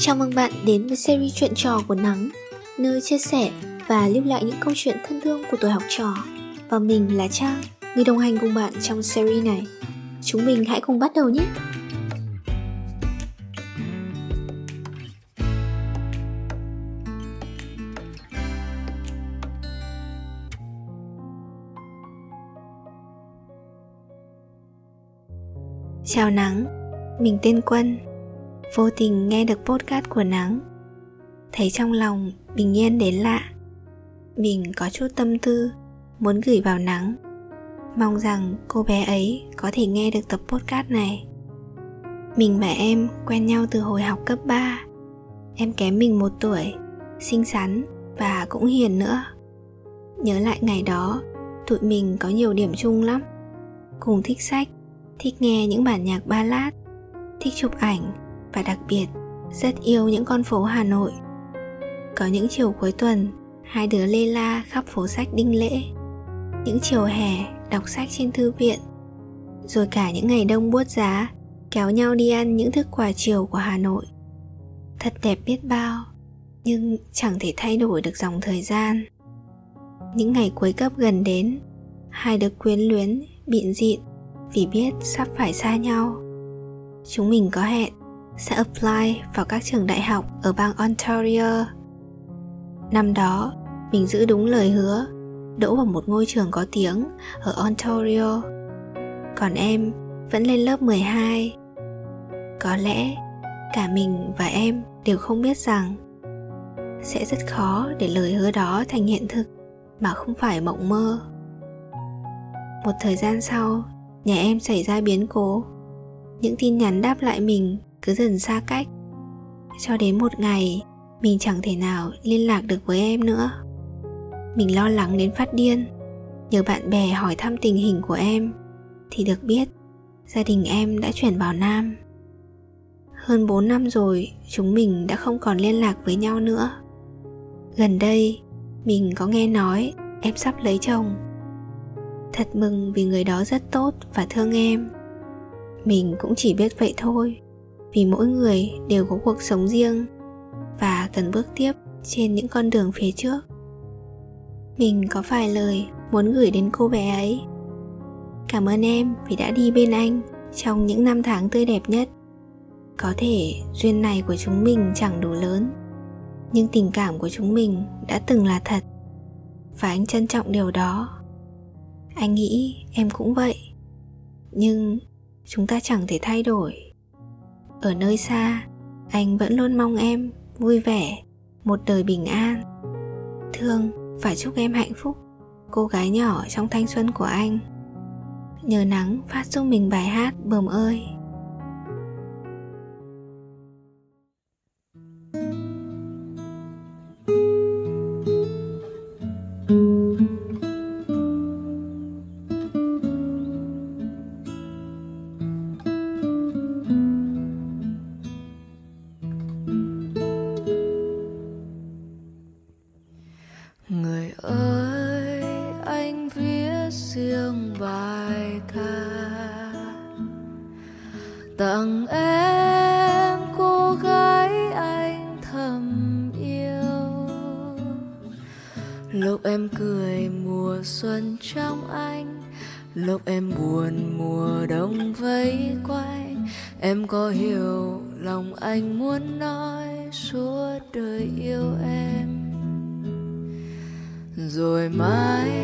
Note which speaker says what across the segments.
Speaker 1: Chào mừng bạn đến với series chuyện trò của Nắng, nơi chia sẻ và lưu lại những câu chuyện thân thương của tuổi học trò. Và mình là Trang, người đồng hành cùng bạn trong series này. Chúng mình hãy cùng bắt đầu nhé! Chào Nắng, mình tên Quân Vô tình nghe được podcast của Nắng Thấy trong lòng bình yên đến lạ, Mình có chút tâm tư Muốn gửi vào Nắng Mong rằng cô bé ấy có thể nghe được tập podcast này. Mình và em quen nhau từ hồi học cấp 3 Em kém mình một tuổi, Xinh xắn và cũng hiền nữa. Nhớ lại ngày đó, Tụi mình có nhiều điểm chung lắm. Cùng thích sách, thích nghe những bản nhạc ballad, thích chụp ảnh và đặc biệt, rất yêu những con phố hà nội. Có những chiều cuối tuần, hai đứa lê la khắp phố sách đinh lễ. Những chiều hè, đọc sách trên thư viện. Rồi cả những ngày đông buốt giá, kéo nhau đi ăn những thức quà chiều của hà nội. Thật đẹp biết bao, nhưng chẳng thể thay đổi được dòng thời gian. Những ngày cuối cấp gần đến, hai đứa quyến luyến, bịn dịn vì biết sắp phải xa nhau. Chúng mình có hẹn sẽ apply vào các trường đại học ở bang ontario. Năm đó, mình giữ đúng lời hứa, đỗ vào một ngôi trường có tiếng ở ontario. Còn em vẫn lên lớp 12 có lẽ cả mình và em đều không biết rằng sẽ rất khó để lời hứa đó thành hiện thực mà không phải mộng mơ. Một thời gian sau, nhà em xảy ra biến cố. Những tin nhắn đáp lại mình cứ dần xa cách. Cho đến một ngày, mình chẳng thể nào liên lạc được với em nữa. Mình lo lắng đến phát điên, nhờ bạn bè hỏi thăm tình hình của em, thì được biết, gia đình em đã chuyển vào nam. Hơn 4 năm rồi, chúng mình đã không còn liên lạc với nhau nữa. Gần đây, mình có nghe nói em sắp lấy chồng. Thật mừng vì người đó rất tốt và thương em. Mình cũng chỉ biết vậy thôi vì mỗi người đều có cuộc sống riêng và cần bước tiếp trên những con đường phía trước. Mình có vài lời muốn gửi đến cô bé ấy. Cảm ơn em vì đã đi bên anh trong những năm tháng tươi đẹp nhất. Có thể duyên này của chúng mình chẳng đủ lớn, nhưng tình cảm của chúng mình đã từng là thật và anh trân trọng điều đó. Anh nghĩ em cũng vậy, nhưng chúng ta chẳng thể thay đổi ở nơi xa, anh vẫn luôn mong em vui vẻ, một đời bình an. Thương và chúc em hạnh phúc, cô gái nhỏ trong thanh xuân của anh. Nhờ nắng phát giúp mình bài hát bờm ơi.
Speaker 2: Lúc em cười mùa xuân trong anh, lúc em buồn mùa đông vây quanh, em có hiểu lòng anh muốn nói suốt đời yêu em. Rồi mãi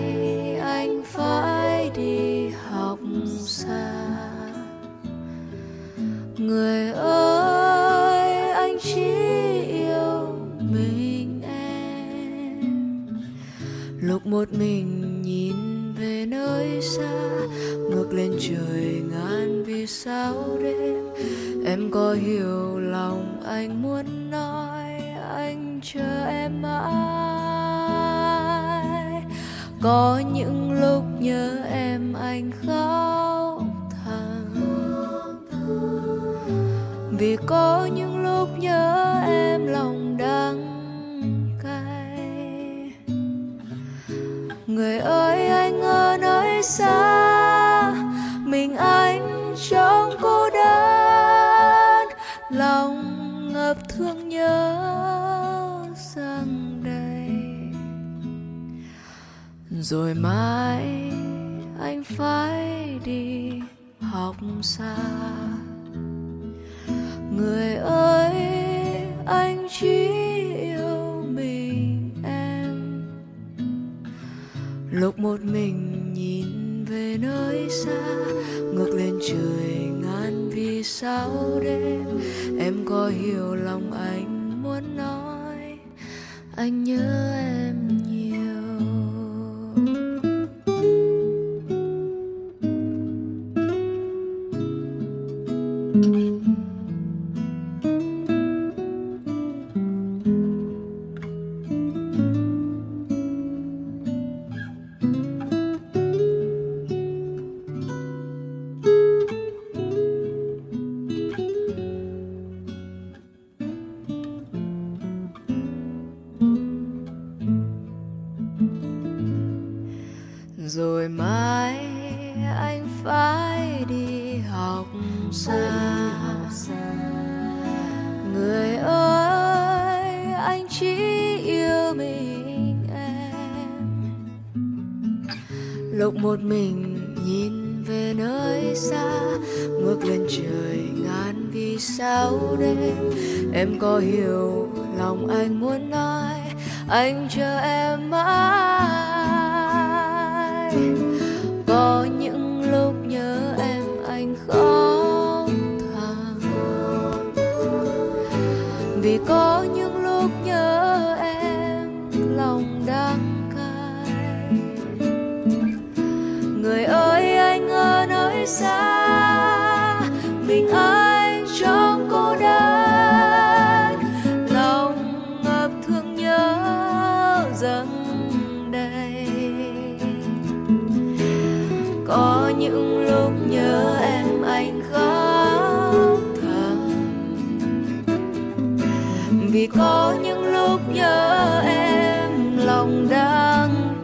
Speaker 2: lúc một mình nhìn về nơi xa, ngước lên trời ngàn vì sao đêm. Em có hiểu lòng anh muốn nói, anh chờ em mãi. Có những lúc nhớ em anh khóc thầm vì có những người ơi, anh ở nơi xa. Mình anh trong cô đơn. Lòng ngập thương nhớ rằng đầy rồi mai anh phải đi học xa. Người ơi, anh lúc một mình nhìn về nơi xa ngược lên trời ngàn vì sao đêm. Em có hiểu lòng anh muốn nói, anh nhớ em rồi xa. Người ơi, anh chỉ yêu mình em. Lúc một mình nhìn về nơi xa, ngước lên trời ngàn vì sao đêm. Em có hiểu lòng anh muốn nói, anh chờ em mãi. Có vì có những những lúc nhớ em lòng đắng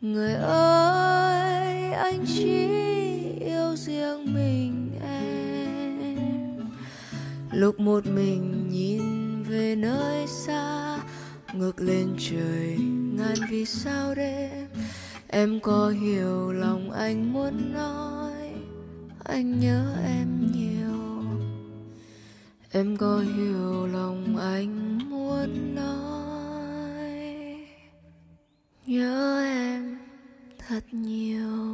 Speaker 2: người ơi, anh chỉ yêu riêng mình em. Lúc một mình nhìn về nơi xa ngược lên trời ngàn vì sao đêm. Em có hiểu lòng anh muốn nói, anh nhớ em nhiều. Em có hiểu lòng anh muốn nói nhớ em thật nhiều.